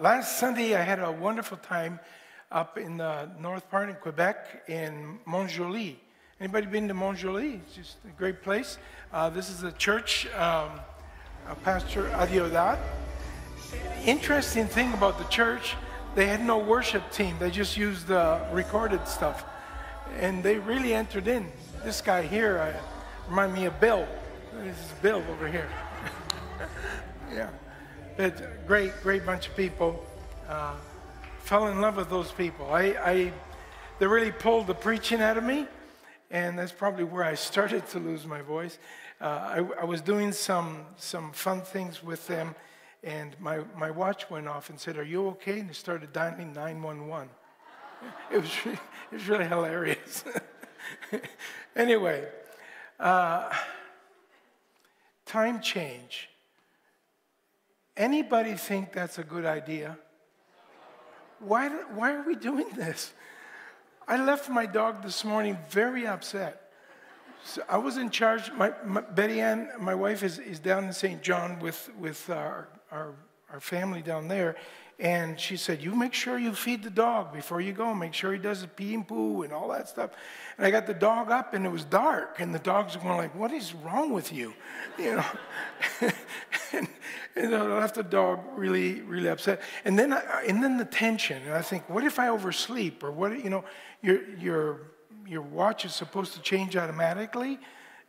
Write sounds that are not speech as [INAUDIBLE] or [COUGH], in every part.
Last Sunday, I had a wonderful time up in the north part in Quebec in Mont-Joli. Anybody been to Mont-Joli? It's just a great place. Uh, this is a church, um, uh, Pastor Adiodat. Interesting thing about the church, they had no worship team. They just used the recorded stuff. And they really entered in. This guy here uh, remind me of Bill. This is Bill over here. [LAUGHS] yeah. But great, great bunch of people. Uh, fell in love with those people. I, I, they really pulled the preaching out of me, and that's probably where I started to lose my voice. Uh, I, I, was doing some, some fun things with them, and my, my watch went off and said, Are you okay? And it started dialing 911. It was, [LAUGHS] it was really hilarious. [LAUGHS] anyway, uh, time change. Anybody think that's a good idea? Why, why are we doing this? I left my dog this morning very upset. So I was in charge. My, my, Betty Ann, my wife, is, is down in St. John with, with our, our, our family down there. And she said, You make sure you feed the dog before you go. Make sure he does a pee and poo and all that stuff. And I got the dog up and it was dark. And the dog's were going like, What is wrong with you? You know? [LAUGHS] and, and I left the dog really, really upset. And then, I, and then the tension. And I think, What if I oversleep? Or what, you know, your, your, your watch is supposed to change automatically.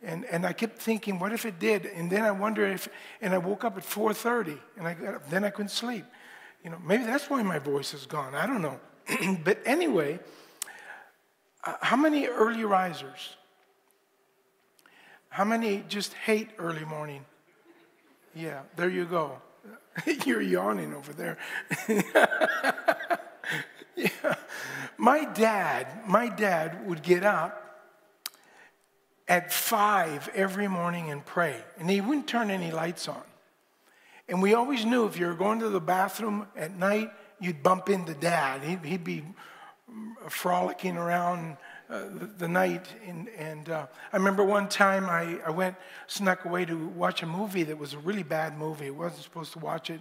And, and I kept thinking, what if it did? And then I wondered if, and I woke up at 4.30, and I got, up, then I couldn't sleep. You know, maybe that's why my voice is gone. I don't know. [CLEARS THROAT] but anyway, uh, how many early risers? How many just hate early morning? Yeah, there you go. [LAUGHS] You're yawning over there. [LAUGHS] yeah. My dad, my dad would get up at five every morning and pray, and he wouldn't turn any lights on. And we always knew if you were going to the bathroom at night, you'd bump into dad. He'd, he'd be mm, frolicking around uh, the, the, night. And, and uh, I remember one time I, I went, snuck away to watch a movie that was a really bad movie. I wasn't supposed to watch it.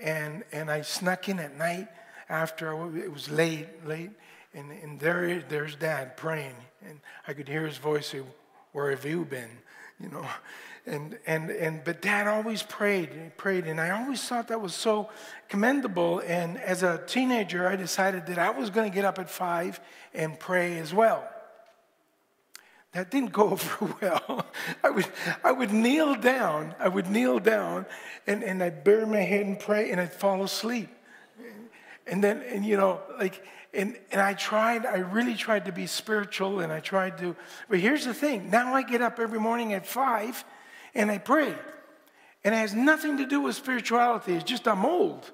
And, and I snuck in at night after it was late, late. And, and there, there's dad praying. And I could hear his voice say, Where have you been? You know, and, and, and, but dad always prayed, he prayed, and I always thought that was so commendable. And as a teenager, I decided that I was going to get up at five and pray as well. That didn't go [LAUGHS] over well. I would, I would kneel down, I would kneel down, and, and I'd bury my head and pray, and I'd fall asleep. And then, and you know, like, and, and I tried, I really tried to be spiritual, and I tried to, but here's the thing now I get up every morning at five and I pray. And it has nothing to do with spirituality. It's just I'm old.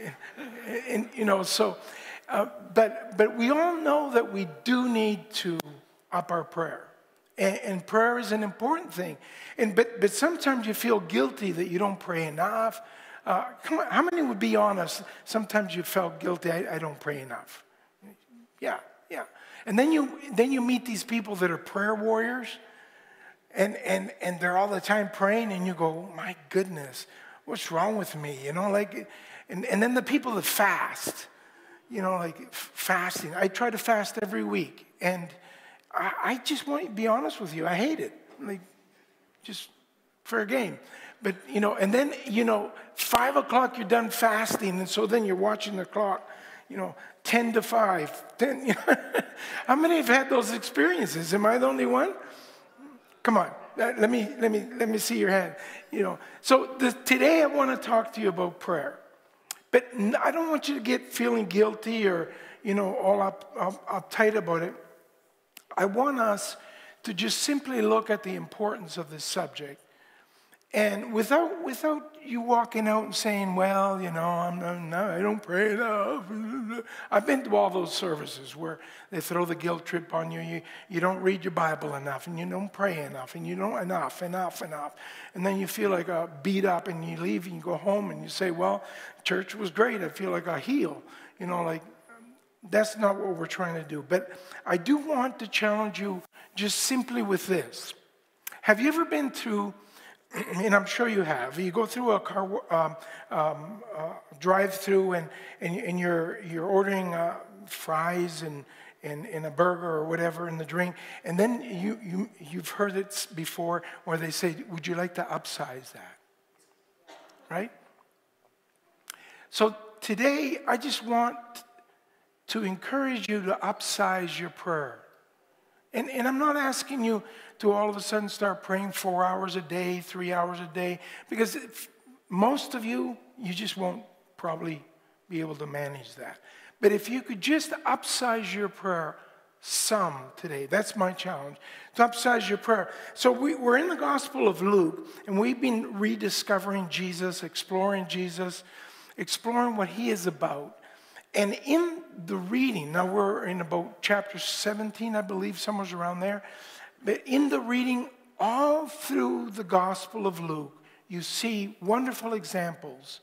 And, and you know, so, uh, but, but we all know that we do need to up our prayer. And, and, prayer is an important thing. And, but, but sometimes you feel guilty that you don't pray enough. Uh, come on, how many would be honest? Sometimes you felt guilty, I, I don't pray enough. Yeah, yeah. And then you, then you meet these people that are prayer warriors and, and, and they're all the time praying, and you go, my goodness, what's wrong with me? You know, like, and, and then the people that fast, you know, like fasting. I try to fast every week, and I, I just want to be honest with you, I hate it. Like, just a game. But, you know, and then, you know, five o'clock you're done fasting, and so then you're watching the clock, you know, 10 to 5. 10, you [LAUGHS] know, How many have had those experiences? Am I the only one? Come on, uh, let me, let me, let me see your hand. You know, so the, today I want to talk to you about prayer. But I don't want you to get feeling guilty or, you know, all up, up, uptight about it. I want us to just simply look at the importance of this subject and without, without you walking out and saying, well, you know, I'm, no, I don't pray enough. I've been to all those services where they throw the guilt trip on you. you. You don't read your Bible enough and you don't pray enough and you don't enough, enough, enough. And then you feel like a beat up and you leave and you go home and you say, well, church was great. I feel like I heal. You know, like that's not what we're trying to do. But I do want to challenge you just simply with this. Have you ever been through [CLEARS THROAT] and I'm sure you have. You go through a car um, um, uh, drive-through, and, and and you're you're ordering uh, fries and, and and a burger or whatever in the drink, and then you you you've heard it before where they say, "Would you like to upsize that?" Right. So today, I just want to encourage you to upsize your prayer. And, and I'm not asking you to all of a sudden start praying four hours a day, three hours a day, because most of you, you just won't probably be able to manage that. But if you could just upsize your prayer some today, that's my challenge, to upsize your prayer. So we, we're in the Gospel of Luke, and we've been rediscovering Jesus, exploring Jesus, exploring what he is about. And in the reading, now we're in about chapter 17, I believe, somewhere around there. But in the reading, all through the Gospel of Luke, you see wonderful examples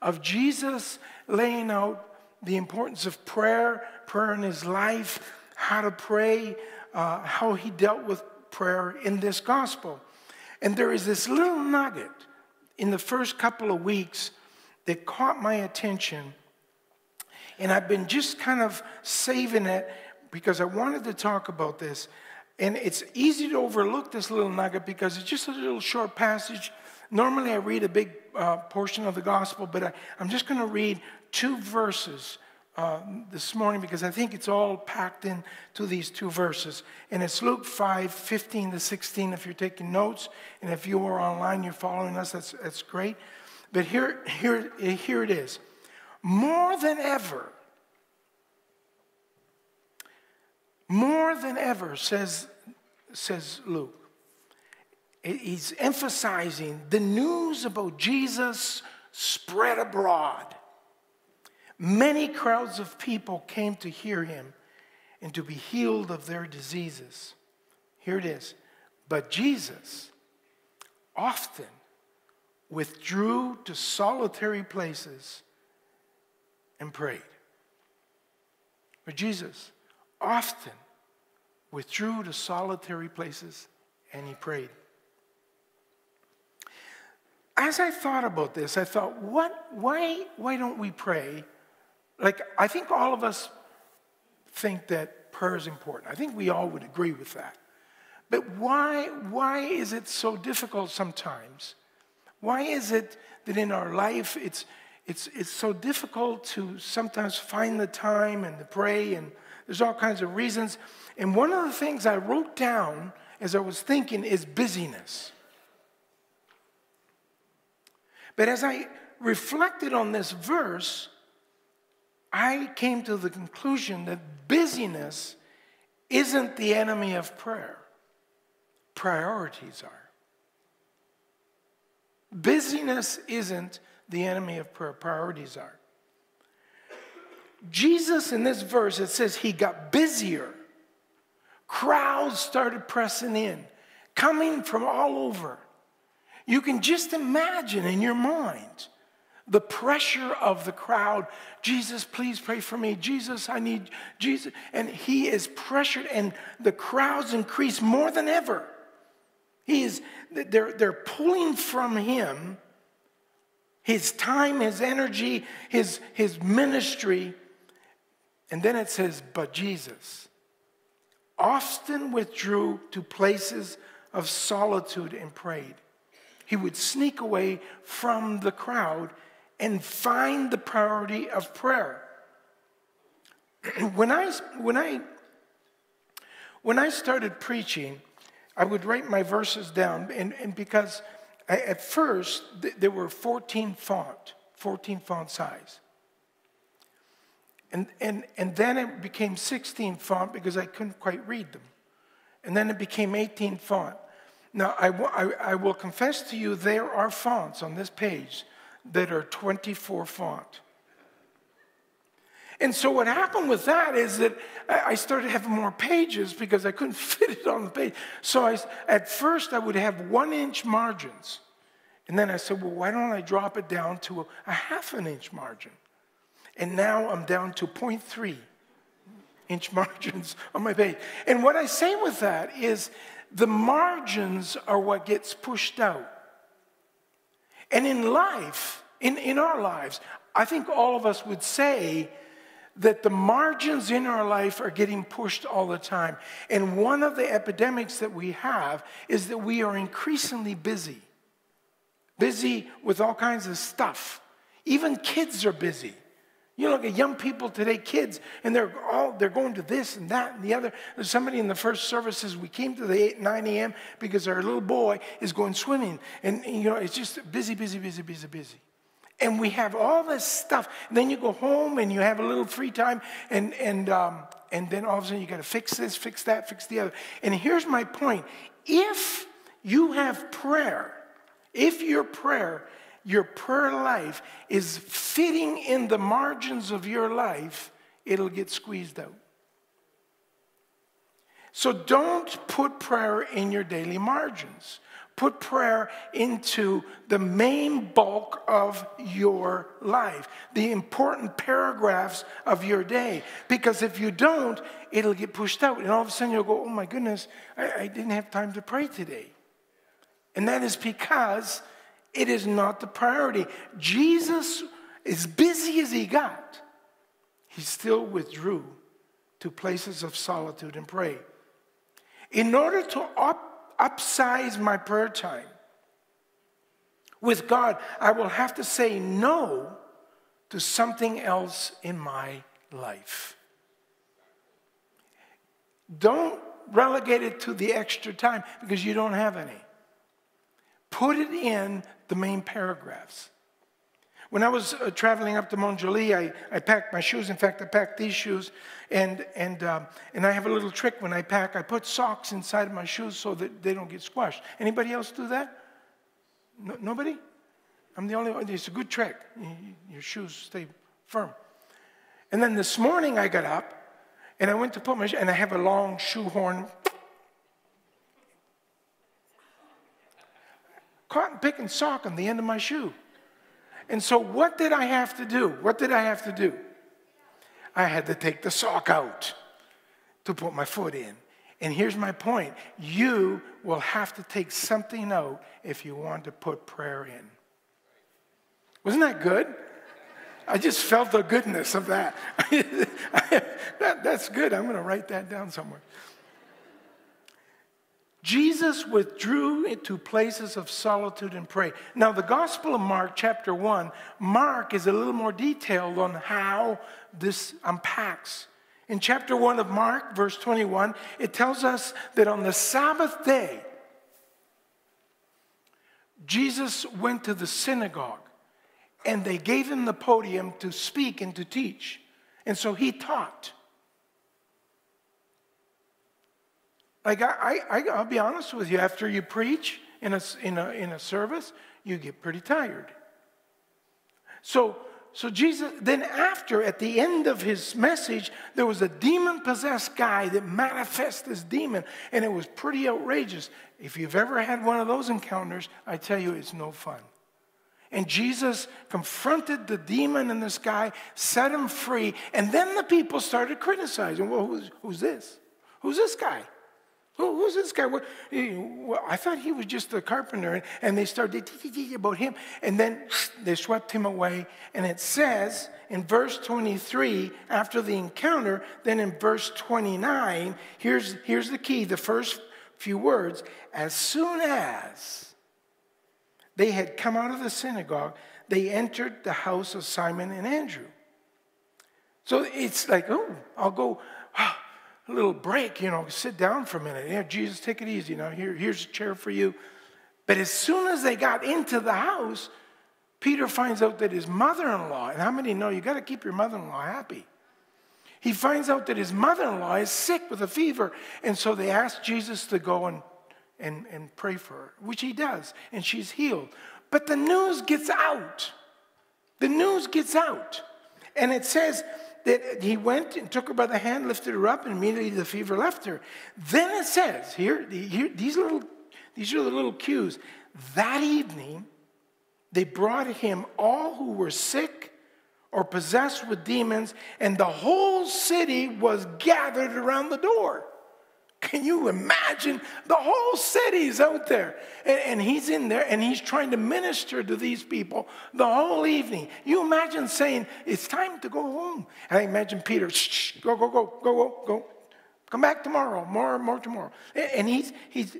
of Jesus laying out the importance of prayer, prayer in his life, how to pray, uh, how he dealt with prayer in this gospel. And there is this little nugget in the first couple of weeks that caught my attention and I've been just kind of saving it because I wanted to talk about this. And it's easy to overlook this little nugget because it's just a little short passage. Normally, I read a big uh, portion of the gospel, but I, am just going to read two verses uh, this morning because I think it's all packed into these two verses. And it's Luke 5 15 to 16 if you're taking notes. And if you are online, you're following us, that's, that's great. But here, here, here it is more than ever, more than ever, says, says Luke. He's emphasizing the news about Jesus spread abroad. Many crowds of people came to hear him and to be healed of their diseases. Here it is. But Jesus often withdrew to solitary places and prayed. But Jesus often withdrew to solitary places and he prayed. As I thought about this, I thought, what, why, why don't we pray? Like, I think all of us think that prayer is important. I think we all would agree with that. But why, why is it so difficult sometimes? Why is it that in our life it's, it's, it's so difficult to sometimes find the time and to pray, and there's all kinds of reasons. And one of the things I wrote down as I was thinking is busyness. But as I reflected on this verse, I came to the conclusion that busyness isn't the enemy of prayer, priorities are. Busyness isn't the enemy of prayer. Priorities are. Jesus, in this verse, it says he got busier. Crowds started pressing in, coming from all over. You can just imagine in your mind the pressure of the crowd. Jesus, please pray for me. Jesus, I need Jesus. And he is pressured, and the crowds increase more than ever. He is, they're, they're pulling from him his time, his energy, his, his ministry. And then it says, but Jesus often withdrew to places of solitude and prayed. He would sneak away from the crowd and find the priority of prayer. [CLEARS THROAT] when, I, when, I, when I started preaching, I would write my verses down, and, and because at first, there were 14 font, 14 font size. And, and, and then it became 16 font because I couldn't quite read them. And then it became 18 font. Now, I, I, I will confess to you, there are fonts on this page that are 24 font. And so what happened with that is that I started having more pages because I couldn't [LAUGHS] fit it on the page. So I, at first I would have one inch margins. And then I said, well, why don't I drop it down to a half an inch margin? And now I'm down to 0.3 inch [LAUGHS] margins on my page. And what I say with that is the margins are what gets pushed out. And in life, in, in our lives, I think all of us would say that the margins in our life are getting pushed all the time. And one of the epidemics that we have is that we are increasingly busy. Busy with all kinds of stuff. Even kids are busy. You look at young people today, kids, and they're all they're going to this and that and the other. There's somebody in the first service says We came to the 8, 9 a.m. because our little boy is going swimming. And, and you know, it's just busy, busy, busy, busy, busy. And we have all this stuff. And then you go home and you have a little free time, and and um, and then all of a sudden you got to fix this, fix that, fix the other. And here's my point: if you have prayer, if your prayer your prayer life is fitting in the margins of your life, it'll get squeezed out. So don't put prayer in your daily margins. Put prayer into the main bulk of your life, the important paragraphs of your day. Because if you don't, it'll get pushed out. And all of a sudden you'll go, oh my goodness, I, I didn't have time to pray today. And that is because it is not the priority. Jesus, as busy as he got, he still withdrew to places of solitude and pray. In order to up, upsize my prayer time with God, I will have to say no to something else in my life. Don't relegate it to the extra time because you don't have any. Put it in the main paragraphs. When I was uh, traveling up to Mont-Joli, I, I packed my shoes. In fact, I packed these shoes. And, and, um, and I have a little trick when I pack. I put socks inside of my shoes so that they don't get squashed. Anybody else do that? No, nobody? I'm the only one. It's a good trick. Your shoes stay firm. And then this morning I got up and I went to put my, and I have a long shoehorn cotton picking sock on the end of my shoe. And so, what did I have to do? What did I have to do? I had to take the sock out to put my foot in. And here's my point you will have to take something out if you want to put prayer in. Wasn't that good? I just felt the goodness of that. [LAUGHS] that that's good. I'm going to write that down somewhere. Jesus withdrew into places of solitude and pray. Now, the Gospel of Mark, chapter 1, Mark is a little more detailed on how this unpacks. In chapter 1 of Mark, verse 21, it tells us that on the Sabbath day, Jesus went to the synagogue and they gave him the podium to speak and to teach. And so he taught. Like, I, I, I'll be honest with you, after you preach in a, in, a, in a service, you get pretty tired. So, so Jesus, then after, at the end of his message, there was a demon possessed guy that manifests this demon, and it was pretty outrageous. If you've ever had one of those encounters, I tell you, it's no fun. And Jesus confronted the demon in this guy, set him free, and then the people started criticizing. Well, who's, who's this? Who's this guy? Who, who's this guy? Well, I thought he was just a carpenter. And they started about him. And then [SNIFFS] they swept him away. And it says in verse 23, after the encounter, then in verse 29, here's, here's the key the first few words. As soon as they had come out of the synagogue, they entered the house of Simon and Andrew. So it's like, oh, I'll go. Oh, [GASPS] a little break, you know, sit down for a minute. Yeah, Jesus, take it easy. Now, here, here's a chair for you. But as soon as they got into the house, Peter finds out that his mother in law, and how many know you got to keep your mother in law happy? He finds out that his mother in law is sick with a fever. And so they ask Jesus to go and, and, and pray for her, which he does, and she's healed. But the news gets out. The news gets out. And it says that he went and took her by the hand, lifted her up, and immediately the fever left her. Then it says, here, here these, little, these are the little cues. That evening, they brought him all who were sick or possessed with demons, and the whole city was gathered around the door. Can you imagine? The whole city's out there. And, and, he's in there and he's trying to minister to these people the whole evening. You imagine saying, It's time to go home. And I imagine Peter, shh, shh, go, go, go, go, go, go. Come back tomorrow, more, more tomorrow. And he's, he's,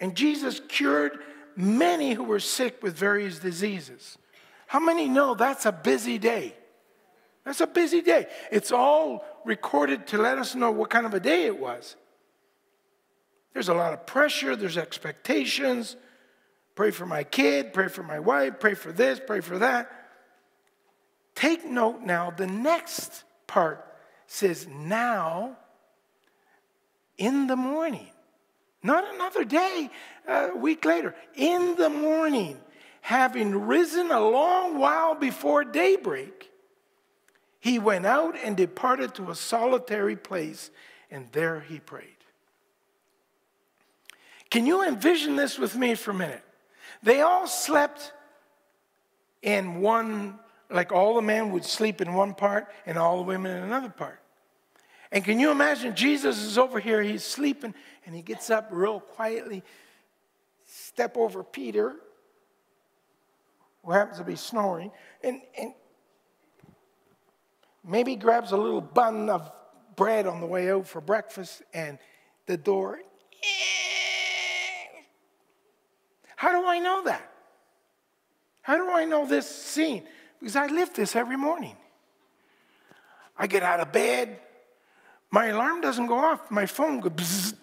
and Jesus cured many who were sick with various diseases. How many know that's a busy day? That's a busy day. It's all recorded to let us know what kind of a day it was. There's a lot of pressure, there's expectations. Pray for my kid, pray for my wife, pray for this, pray for that. Take note now, the next part says, Now, in the morning, not another day, uh, a week later, in the morning, having risen a long while before daybreak, he went out and departed to a solitary place, and there he prayed. Can you envision this with me for a minute? They all slept in one, like all the men would sleep in one part and all the women in another part. And can you imagine Jesus is over here, he's sleeping, and he gets up real quietly, step over Peter, who happens to be snoring, and, and maybe grabs a little bun of bread on the way out for breakfast, and the door. Eh, How do I know that? How do I know this scene? Because I live this every morning. I get out of bed, my alarm doesn't go off, my phone goes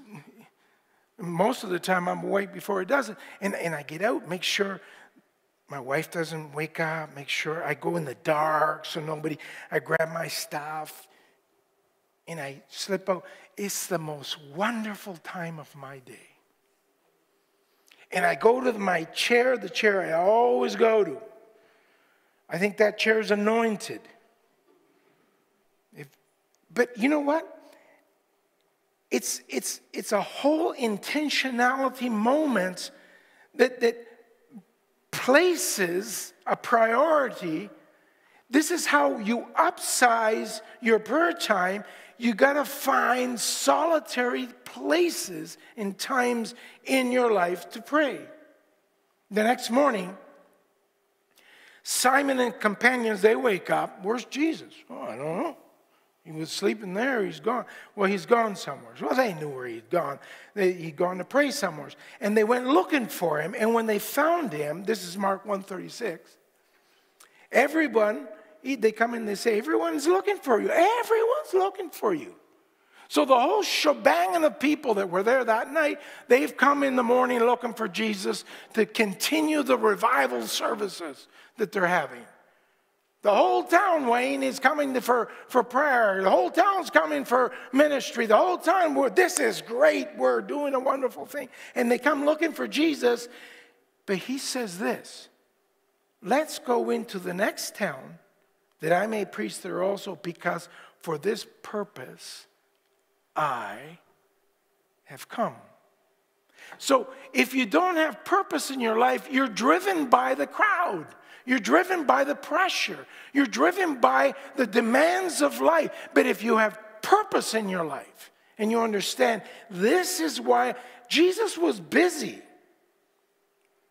Most of the time I'm awake before it does it. And, and I get out, make sure my wife doesn't wake up, make sure I go in the dark so nobody, I grab my stuff and I slip out. It's the most wonderful time of my day. And I go to my chair, the chair I always go to. I think that chair is anointed. If, but you know what? It's, it's, it's a whole intentionality moment that, that places a priority. This is how you upsize your prayer time. You got to find solitary places and times in your life to pray. The next morning, Simon and companions, they wake up. Where's Jesus? Oh, I don't know. He was sleeping there, he's gone. Well, he's gone somewhere. Well, they knew where he'd gone. They, he'd gone to pray somewhere. And they went looking for him. And when they found him, this is Mark 136, everyone, they come in, they say, everyone's looking for you. Everyone's looking for you. So the whole shebang of people that were there that night, they've come in the morning looking for Jesus to continue the revival services that they're having. The whole town, Wayne, is coming for, for prayer. The whole town's coming for ministry. The whole town, this is great. We're doing a wonderful thing. And they come looking for Jesus. But he says this Let's go into the next town that I may preach there also, because for this purpose I have come. So if you don't have purpose in your life, you're driven by the crowd. You're driven by the pressure. You're driven by the demands of life. But if you have purpose in your life and you understand this is why Jesus was busy,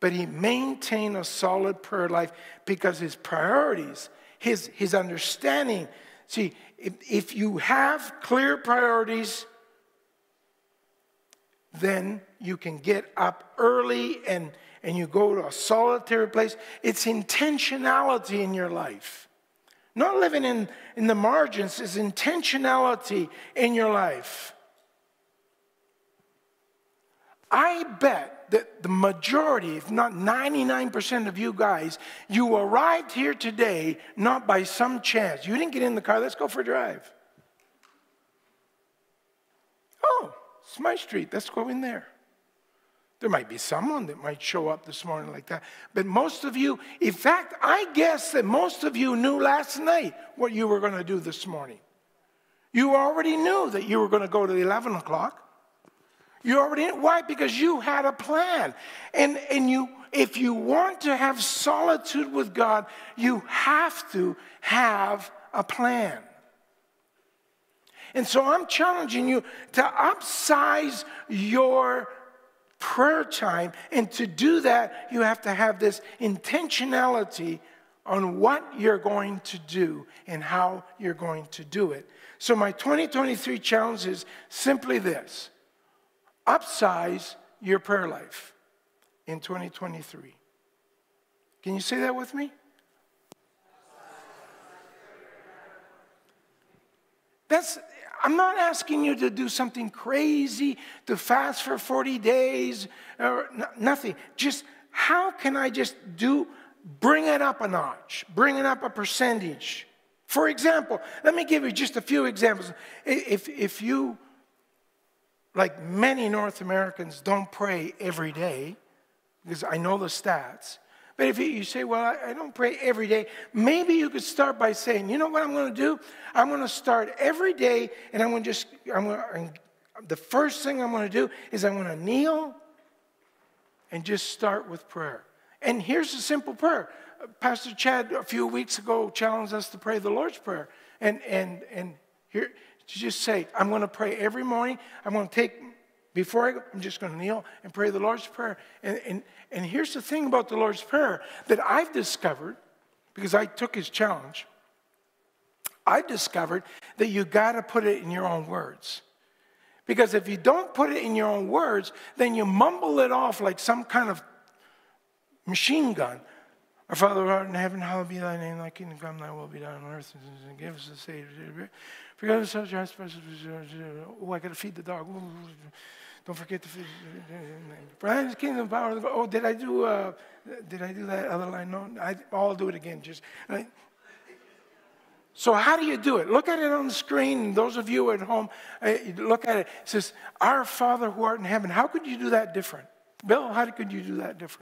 but he maintained a solid prayer life because his priorities, his, his understanding. See, if, if you have clear priorities, then you can get up early and and you go to a solitary place. It's intentionality in your life. Not living in, in the margins is intentionality in your life. I bet that the majority, if not 99% of you guys, you arrived here today not by some chance. You didn't get in the car, let's go for a drive. Oh, it's my street, let's go in there. There might be someone that might show up this morning like that. But most of you, in fact, I guess that most of you knew last night what you were going to do this morning. You already knew that you were going to go to the 11 o'clock. You already. Why? Because you had a plan. And, and you, if you want to have solitude with God, you have to have a plan. And so I'm challenging you to upsize your prayer time. And to do that, you have to have this intentionality on what you're going to do and how you're going to do it. So, my 2023 challenge is simply this upsize your prayer life in 2023. Can you say that with me? That's, I'm not asking you to do something crazy, to fast for 40 days or nothing. Just how can I just do, bring it up a notch, bring it up a percentage? For example, let me give you just a few examples. If, if you, like many North Americans, don't pray every day, because I know the stats, but if you say, well, I, don't pray every day, maybe you could start by saying, you know what I'm going to do? I'm going to start every day, and I'm going to just, I'm going to, the first thing I'm going to do is I'm going to kneel and just start with prayer. And here's a simple prayer. Pastor Chad a few weeks ago challenged us to pray the Lord's Prayer. And, and, and here, to just say, I'm going to pray every morning. I'm going to take before I go, I'm just going to kneel and pray the Lord's Prayer. And, and, and here's the thing about the Lord's Prayer that I've discovered, because I took his challenge, I discovered that you got to put it in your own words. Because if you don't put it in your own words, then you mumble it off like some kind of machine gun. Our Father who art in heaven, hallowed be thy name, thy kingdom come, thy will be done on earth. And give us the Savior. Forgive us our trespasses. Oh, I got to feed the dog. Don't forget to feed. For kingdom, power. Oh, did I do? Uh, did I do that other line? No, I, I'll do it again. Just. Right? So how do you do it? Look at it on the screen. Those of you at home, uh, look at it. It says, "Our Father who art in heaven." How could you do that different, Bill? How could you do that different?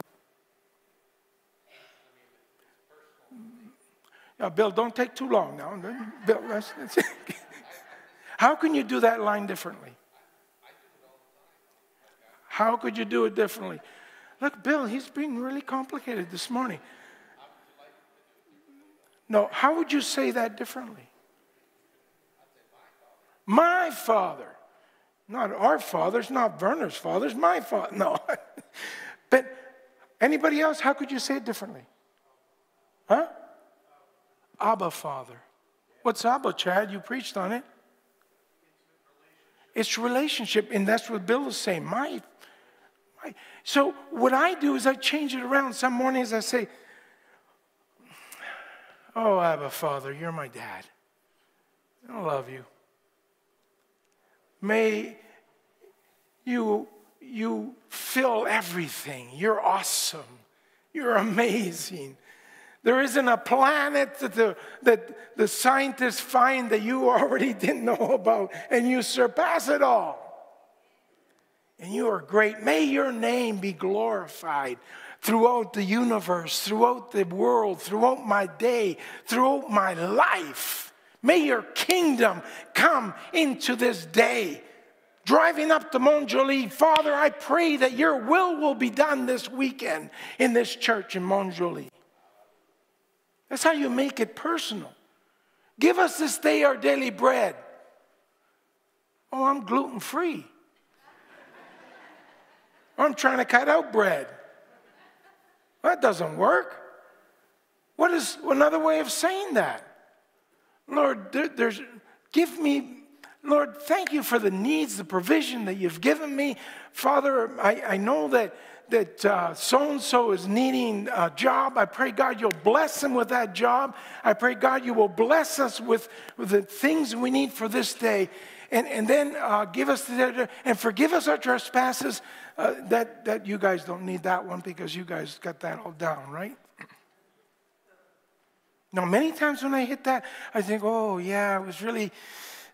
Now, Bill, don't take too long now. Bill, that's, that's [LAUGHS] how can you do that line differently? How could you do it differently? Look, Bill, he's being really complicated this morning. No, how would you say that differently? My father. Not our fathers, not Werner's fathers, my father. [LAUGHS] No. but anybody else, how could you say it differently? Huh? Abba Father. What's Abba, Chad? You preached on it. It's relationship, and that's what Bill is saying. My so what I do is I change it around. Some mornings I say, Oh, Abba Father, you're my dad. I love you. May you, you fill everything. You're awesome. You're amazing. There isn't a planet that the, that the scientists find that you already [LAUGHS] didn't know about, and you surpass it all and you are great. May your name be glorified throughout the universe, throughout the world, throughout my day, throughout my life. May your kingdom come into this day. Driving up to Mont-Joli, Father, I pray that your will will be done this weekend in this church in Mont-Joli. That's how you make it personal. Give us this day our daily bread. Oh, I'm gluten free. I'm trying to cut out bread. That doesn't work. What is another way of saying that? Lord, there, there's, give me, Lord, thank you for the needs, the provision that you've given me. Father, I, I know that that so and so is needing a job. I pray, God, you'll bless them with that job. I pray, God, you will bless us with, with the things we need for this day and, and then uh, give us the, and forgive us our trespasses. Uh, that, that you guys don't need that one because you guys got that all down, right? Now, many times when I hit that, I think, oh, yeah, I was really,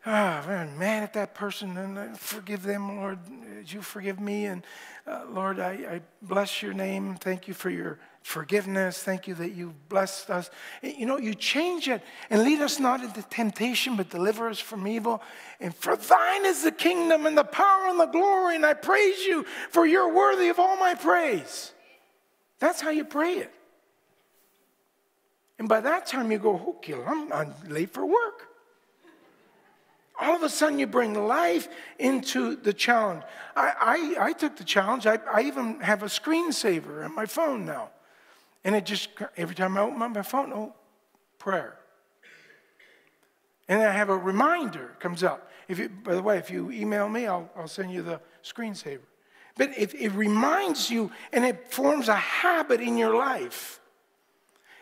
oh, man, mad at that person, and uh, forgive them, Lord, you forgive me, and uh, Lord, I, I bless your name. Thank you for your forgiveness. Thank you that you blessed us. You know, you change it and lead us not into temptation, but deliver us from evil. And for thine is the kingdom and the power and the glory. And I praise you for you're worthy of all my praise. That's how you pray it. And by that time you go, okay, I'm, I'm late for work. All of a sudden, you bring life into the challenge. I, I, I took the challenge. I, I even have a screensaver on my phone now. And it just, every time I open my phone, oh, prayer. And I have a reminder comes up. If you, by the way, if you email me, I'll, I'll send you the screensaver. But it, it reminds you and it forms a habit in your life.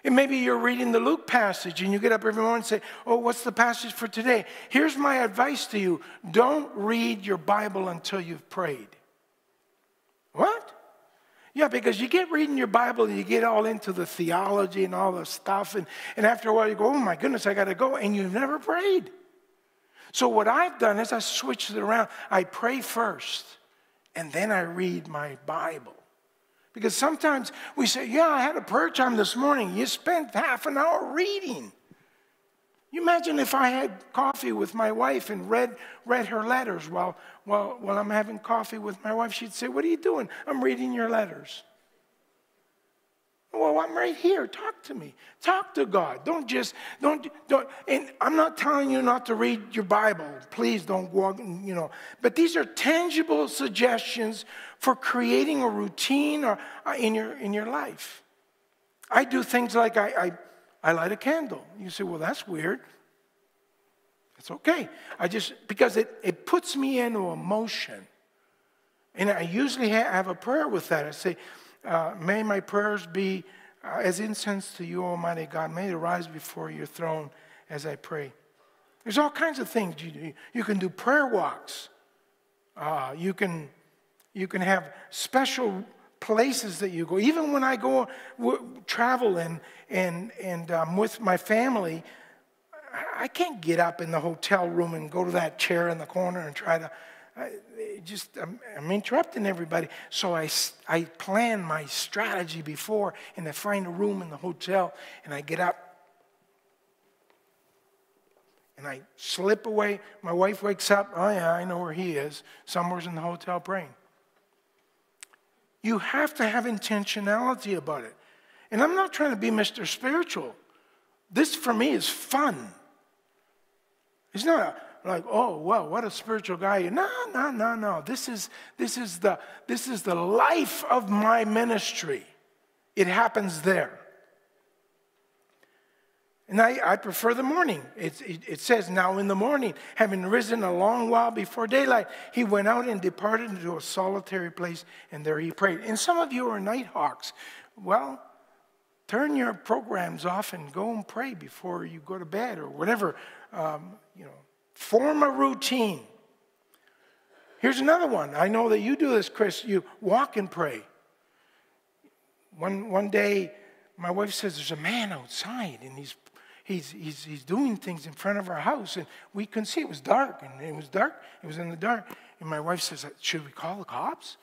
And maybe you're reading the Luke passage and you get up every morning and say, Oh, what's the passage for today? Here's my advice to you don't read your Bible until you've prayed. What? Yeah, because you get reading your Bible and you get all into the theology and all the stuff. And, and after a while, you go, Oh my goodness, I got to go. And you've never prayed. So, what I've done is I switched it around. I pray first and then I read my Bible. Because sometimes we say, Yeah, I had a prayer time this morning. You spent half an hour reading. You imagine if I had coffee with my wife and read, read her letters while, while, while I'm having coffee with my wife. She'd say, What are you doing? I'm reading your letters. Well, I'm right here. Talk to me. Talk to God. Don't just, don't, don't, and I'm not telling you not to read your Bible. Please don't walk, you know. But these are tangible suggestions for creating a routine or, uh, in, your, in your life. I do things like I, I, I light a candle. You say, well, that's weird. It's okay. I just, because it, it puts me into a motion. And I usually have a prayer with that. I say, uh, may my prayers be uh, as incense to you, Almighty God. May they rise before your throne as I pray. There's all kinds of things you do. You can do prayer walks. Uh, you, can, you can have special places that you go. Even when I go w- travel and, and, and um, with my family, I can't get up in the hotel room and go to that chair in the corner and try to I, just I'm, I'm, interrupting everybody. So I, I plan my strategy before, and I find a room in the hotel, and I get up, and I slip away. My wife wakes up. Oh yeah, I know where he is. Somewhere's in the hotel praying. You have to have intentionality about it. And I'm not trying to be Mr. Spiritual. This for me is fun. It's not like, oh, well, what a spiritual guy. No, no, no, no. This is, this is, the, this is the life of my ministry. It happens there. And I, I prefer the morning. It, it, it, says, Now in the morning, having risen a long while before daylight, he went out and departed into a solitary place, and there he prayed. And some of you are night hawks. Well, turn your programs off and go and pray before you go to bed or whatever, um, you know, Form a routine. Here's another one. I know that you do this, Chris. You walk and pray. One, one day, my wife says, There's a man outside, and he's, he's, he's, he's doing things in front of our house. And we couldn't see. It was dark, and it was dark. It was in the dark. And my wife says, Should we call the cops?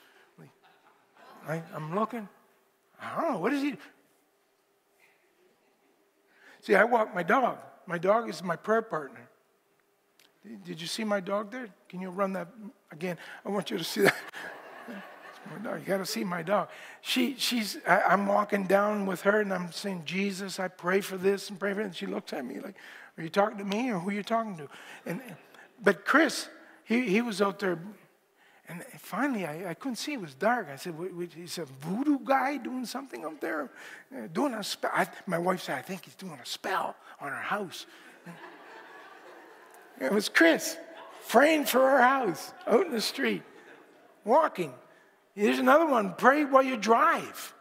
I, I'm looking. I don't know. What is he? See, I walk my dog. My dog is my prayer partner. Did you see my dog there? Can you run that again? I want you to see that. [LAUGHS] You got to see my dog. She, she's. I, am walking down with her, and I'm saying, "Jesus, I pray for this and pray for that." And she looks at me like, "Are you talking to me, or who are you talking to?" And, but Chris, he, he was out there, and finally, I, I couldn't see. It was dark. I said, "He's a voodoo guy doing something up there, doing a spell." I, my wife said, "I think he's doing a spell on our house." It was Chris praying for our house out in the street, walking. Here's another one pray while you drive.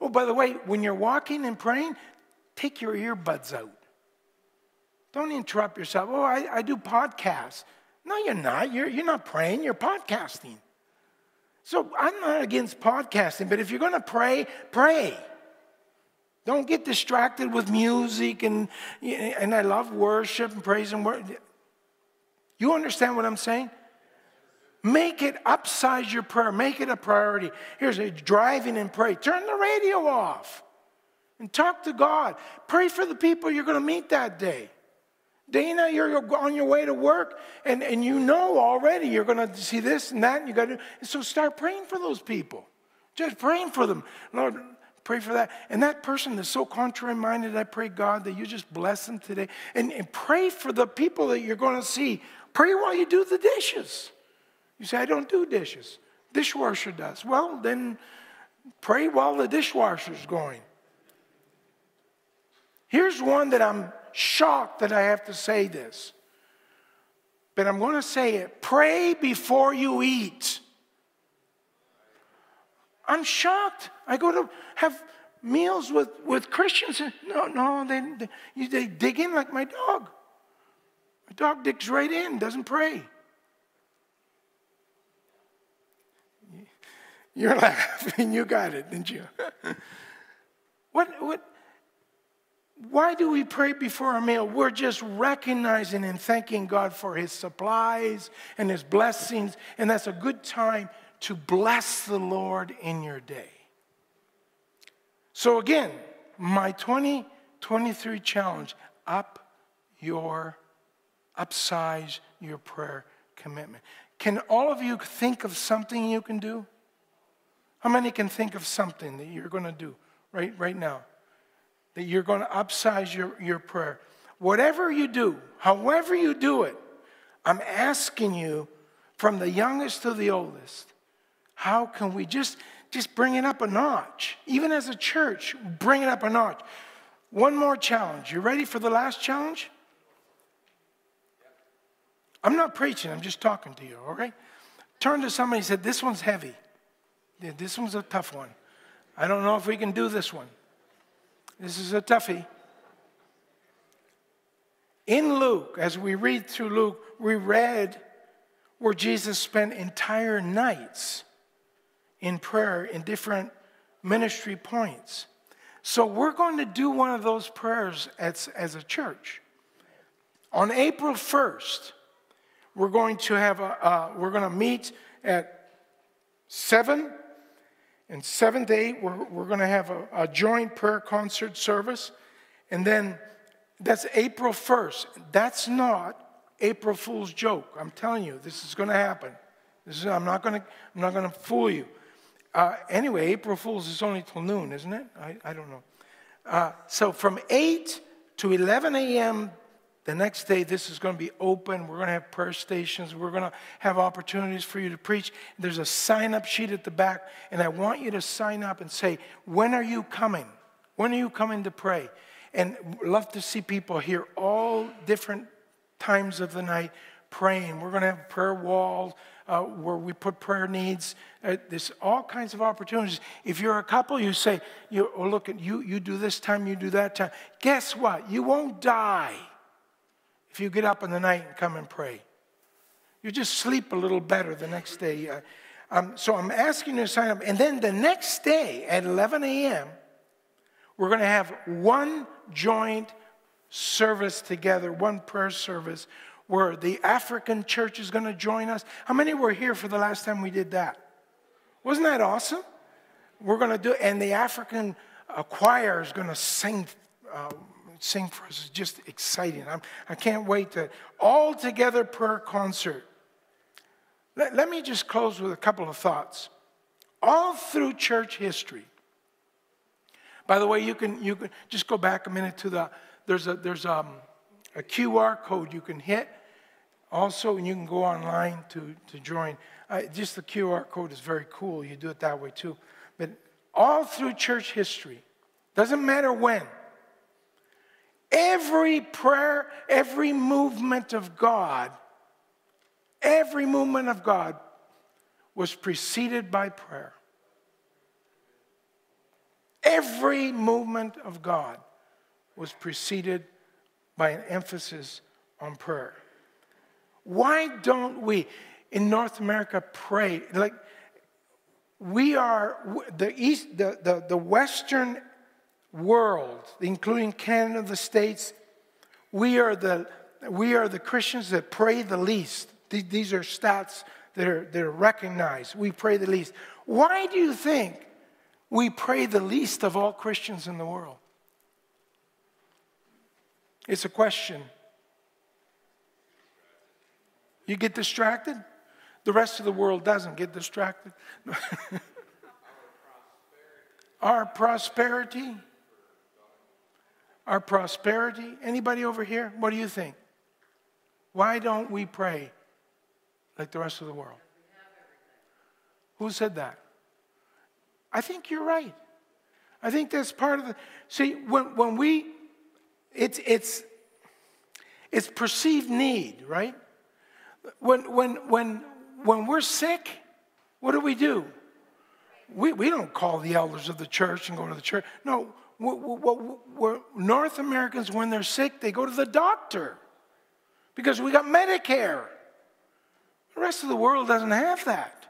Oh, by the way, when you're walking and praying, take your earbuds out. Don't interrupt yourself. Oh, I, I do podcasts. No, you're not. You're, you're not praying, you're podcasting. So I'm not against podcasting, but if you're going to pray, pray. Don't get distracted with music and, and I love worship and praise and worship. You understand what I'm saying? Make it upsize your prayer. Make it a priority. Here's a driving and pray. Turn the radio off and talk to God. Pray for the people you're going to meet that day. Dana, you're on your way to work, and, and you know already you're going to see this and that, and you got to. and So start praying for those people. Just praying for them. Lord, pray for that. And that person that's so contrary minded, I pray, God, that you just bless them today. And, and pray for the people that you're going to see. Pray while you do the dishes. You say, I don't do dishes. Dishwasher does. Well, then pray while the dishwasher's going. Here's one that I'm shocked that I have to say this, but I'm going to say it. Pray before you eat. I'm shocked. I go to have meals with, with Christians. No, no, they, they, they dig in like my dog. My dog digs right in, doesn't pray. You're [LAUGHS] laughing. You got it, didn't you? [LAUGHS] what, what, why do we pray before a meal? We're just recognizing and thanking God for His supplies and His blessings, and that's a good time to bless the Lord in your day. So, again, my 2023 challenge up your, upsize your prayer commitment. Can all of you think of something you can do? How many can think of something that you're going to do right, right now? That you're going to upsize your, your prayer. Whatever you do, however you do it, I'm asking you from the youngest to the oldest how can we just, just bring it up a notch? Even as a church, bring it up a notch. One more challenge. You ready for the last challenge? I'm not preaching, I'm just talking to you, right? Turn to somebody and said, This one's heavy. Yeah, this one's a tough one. I don't know if we can do this one. This is a toughie. In Luke, as we read through Luke, we read where Jesus spent entire nights in prayer in different ministry points. So we're going to do one of those prayers as, as a church. On April 1st, we're going to have a, uh, we're going to meet at 7 and 7 day, we're, we're going to have a, a joint prayer concert service. And then that's April 1st. That's not April Fool's joke. I'm telling you, this is going to happen. This is, I'm not going to, I'm not going to fool you. Uh, anyway, April Fool's is only till noon, isn't it? I, I don't know. Uh, so from 8 to 11 a.m. the next day, this is going to be open. We're going to have prayer stations. We're going to have opportunities for you to preach. There's a sign up sheet at the back, and I want you to sign up and say, When are you coming? When are you coming to pray? And love to see people here all different times of the night praying. We're going to have prayer walls uh, where we put prayer needs. Uh, there's all kinds of opportunities. If you're a couple, you say, you, oh, look, you, you do this time, you do that time. Guess what? You won't die if you get up in the night and come and pray. You just sleep a little better the next day. Uh, um, so I'm asking you to sign up. And then the next day at 11 a.m., we're going to have one joint service together, one prayer service where the African church is going to join us. How many were here for the last time we did that? Wasn't that awesome? We're going to do, and the African uh, choir is going to sing, uh, sing for us. is just exciting. I'm, I can not wait to all together prayer concert. Let, let me just close with a couple of thoughts. All through church history. By the way, you can you can just go back a minute to the there's a there's um a QR code you can hit. Also, and you can go online to, to join. Uh, just the QR code is very cool. You do it that way too. But all through church history, doesn't matter when, every prayer, every movement of God, every movement of God was preceded by prayer. Every movement of God was preceded by an emphasis on prayer. Why don't we in North America pray? Like, we are the east the, the, the western world including canada the states we are the we are the christians that pray the least these are stats that are, that are recognized we pray the least why do you think we pray the least of all christians in the world it's a question. You get distracted? The rest of the world doesn't get distracted. [LAUGHS] our prosperity? Our prosperity? Anybody over here? What do you think? Why don't we pray like the rest of the world? Who said that? I think you're right. I think that's part of the. See, when, when we, it's, it's, it's perceived need, right? When, when, when, when we're sick, what do we do? We, we don't call the elders of the church and go to the church. No, North Americans, when they're sick, they go to the doctor because we got Medicare. The rest of the world doesn't have that.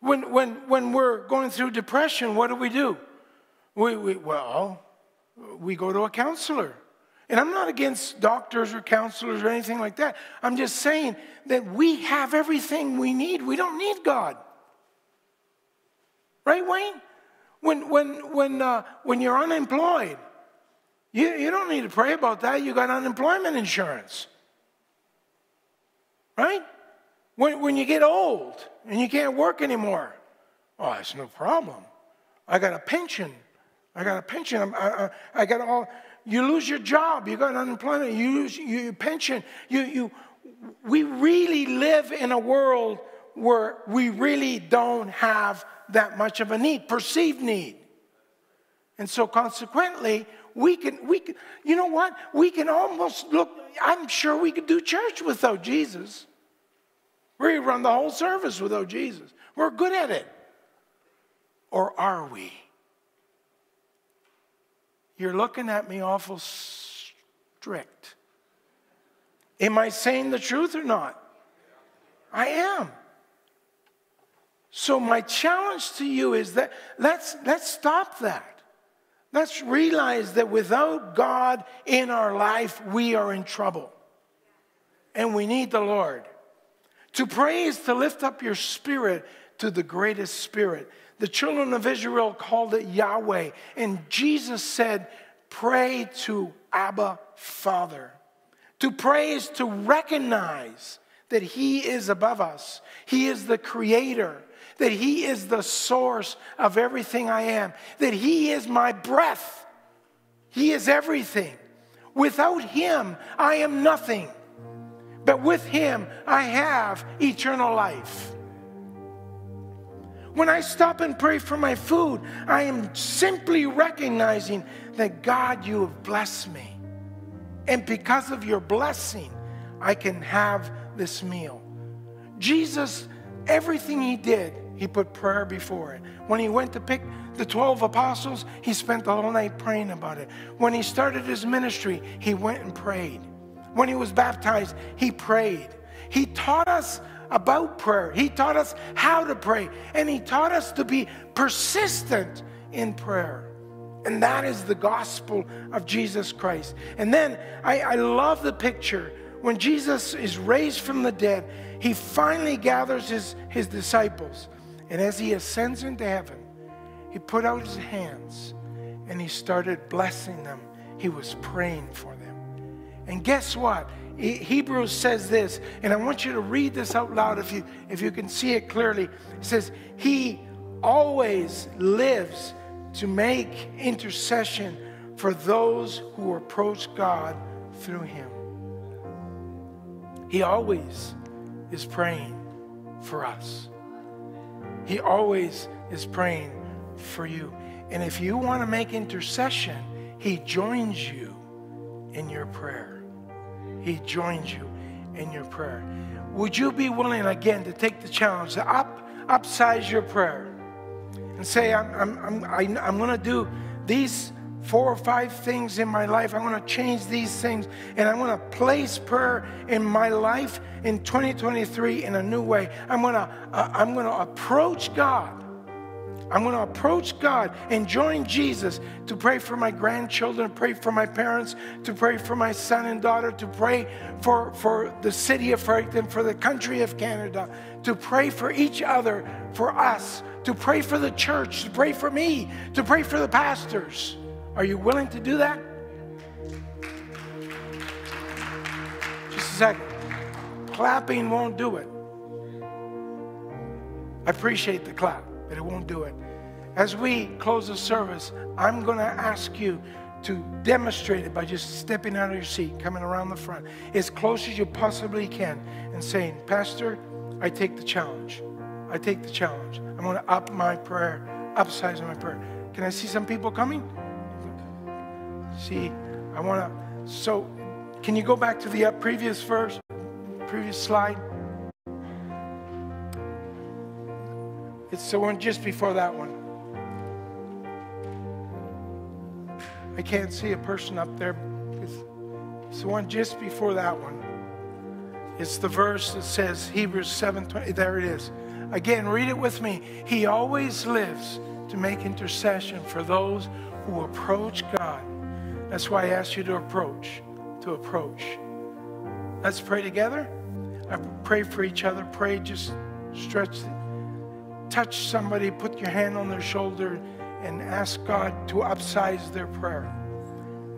When, when, when we're going through depression, what do we do? We, we, well, we go to a counselor. And I'm not against doctors or counselors or anything like that. I'm just saying that we have everything we need. We don't need God. Right, Wayne? When, when, when, uh, when you're unemployed, you, you don't need to pray about that. You got unemployment insurance. Right? When, when you get old and you can't work anymore, oh, that's no problem. I got a pension. I got a pension. I, I, I got all. You lose your job. You got unemployment. You lose your pension. You, you, we really live in a world where we really don't have that much of a need, perceived need. And so consequently, we can, we can, you know what? We can almost look, I'm sure we could do church without Jesus. We run the whole service without Jesus. We're good at it. Or are we? You're looking at me awful strict. Am I saying the truth or not? I am. So my challenge to you is that let's let's stop that. Let's realize that without God in our life, we are in trouble. And we need the Lord. To pray is to lift up your spirit to the greatest spirit. The children of Israel called it Yahweh, and Jesus said, Pray to Abba, Father. To pray is to recognize that He is above us, He is the Creator, that He is the source of everything I am, that He is my breath, He is everything. Without Him, I am nothing. But with him, I have eternal life. When I stop and pray for my food, I am simply recognizing that God, you have blessed me. And because of your blessing, I can have this meal. Jesus, everything he did, he put prayer before it. When he went to pick the 12 apostles, he spent the whole night praying about it. When he started his ministry, he went and prayed. When he was baptized, he prayed. He taught us about prayer. He taught us how to pray. And he taught us to be persistent in prayer. And that is the gospel of Jesus Christ. And then I, I love the picture when Jesus is raised from the dead, he finally gathers his, his disciples. And as he ascends into heaven, he put out his hands and he started blessing them. He was praying for them. And guess what? Hebrews says this, and I want you to read this out loud if you, if you can see it clearly. It says, He always lives to make intercession for those who approach God through Him. He always is praying for us. He always is praying for you. And if you want to make intercession, He joins you in your prayer. He joins you in your prayer. Would you be willing again to take the challenge to up, upsize your prayer and say, I'm, I'm, I'm, I'm going to do these four or five things in my life. I'm going to change these things and I'm going to place prayer in my life in 2023 in a new way. I'm going to, uh, I'm going to approach God I'm going to approach God and join Jesus to pray for my grandchildren, to pray for my parents, to pray for my son and daughter, to pray for, for the city of Fredericton, for the country of Canada, to pray for each other, for us, to pray for the church, to pray for me, to pray for the pastors. Are you willing to do that? Just a second. Clapping won't do it. I appreciate the clap but it won't do it. as we close the service, I'm going to ask you to demonstrate it by just stepping out of your seat, coming around the front, as close as you possibly can, and saying, Pastor, I take the challenge. I take the challenge. I'm going to up my prayer, upsize my prayer. Can I see some people coming? See, I want to. So, can you go back to the uh, previous verse, previous slide? It's the one just before that one. I can't see a person up there. It's, it's the one just before that one. It's the verse that says Hebrews 7:20. There it is. Again, read it with me. He always lives to make intercession for those who approach God. That's why I asked you to approach, to approach. Let's pray together. I pray for each other. Pray, just stretch, touch somebody, put your hand on their shoulder, and ask God to upsize their prayer.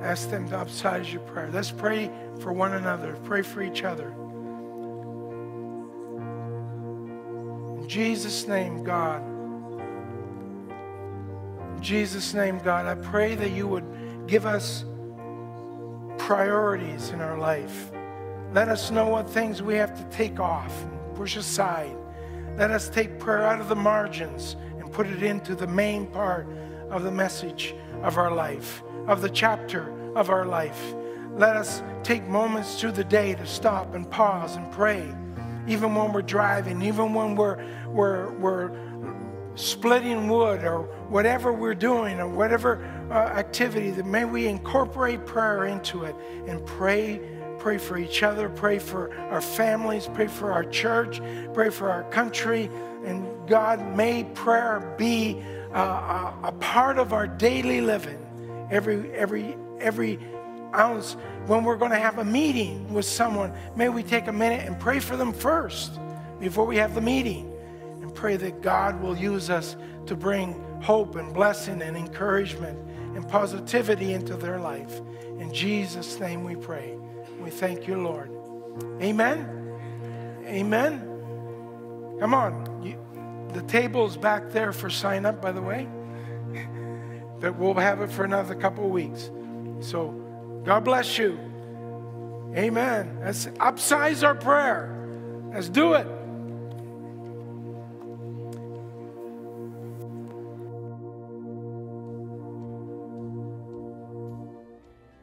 Ask them to upsize your prayer. Let's pray for one another, pray for each other. In Jesus' name, God. In Jesus' name, God, I pray that you would give us priorities in our life. Let us know what things we have to take off and push aside. Let us take prayer out of the margins and put it into the main part of the message of our life, of the chapter of our life. Let us take moments through the day to stop and pause and pray, even when we're driving, even when we're, we're, we're splitting wood or whatever we're doing or whatever uh, activity that may we incorporate prayer into it and pray pray for each other pray for our families pray for our church pray for our country. And god may prayer be uh, a, a part of our daily living. Every every every ounce when we're going to have a meeting with someone may we take a minute and pray for them first before we have the meeting. And pray that God will use us to bring hope and blessing and encouragement and positivity into their life. In Jesus' name we pray. We thank you, Lord. Amen. Amen. Come on. You, the table's back there for sign up, by the way. But we'll have it for another couple of weeks. So God bless you. Amen. Let's upsize our prayer. Let's do it.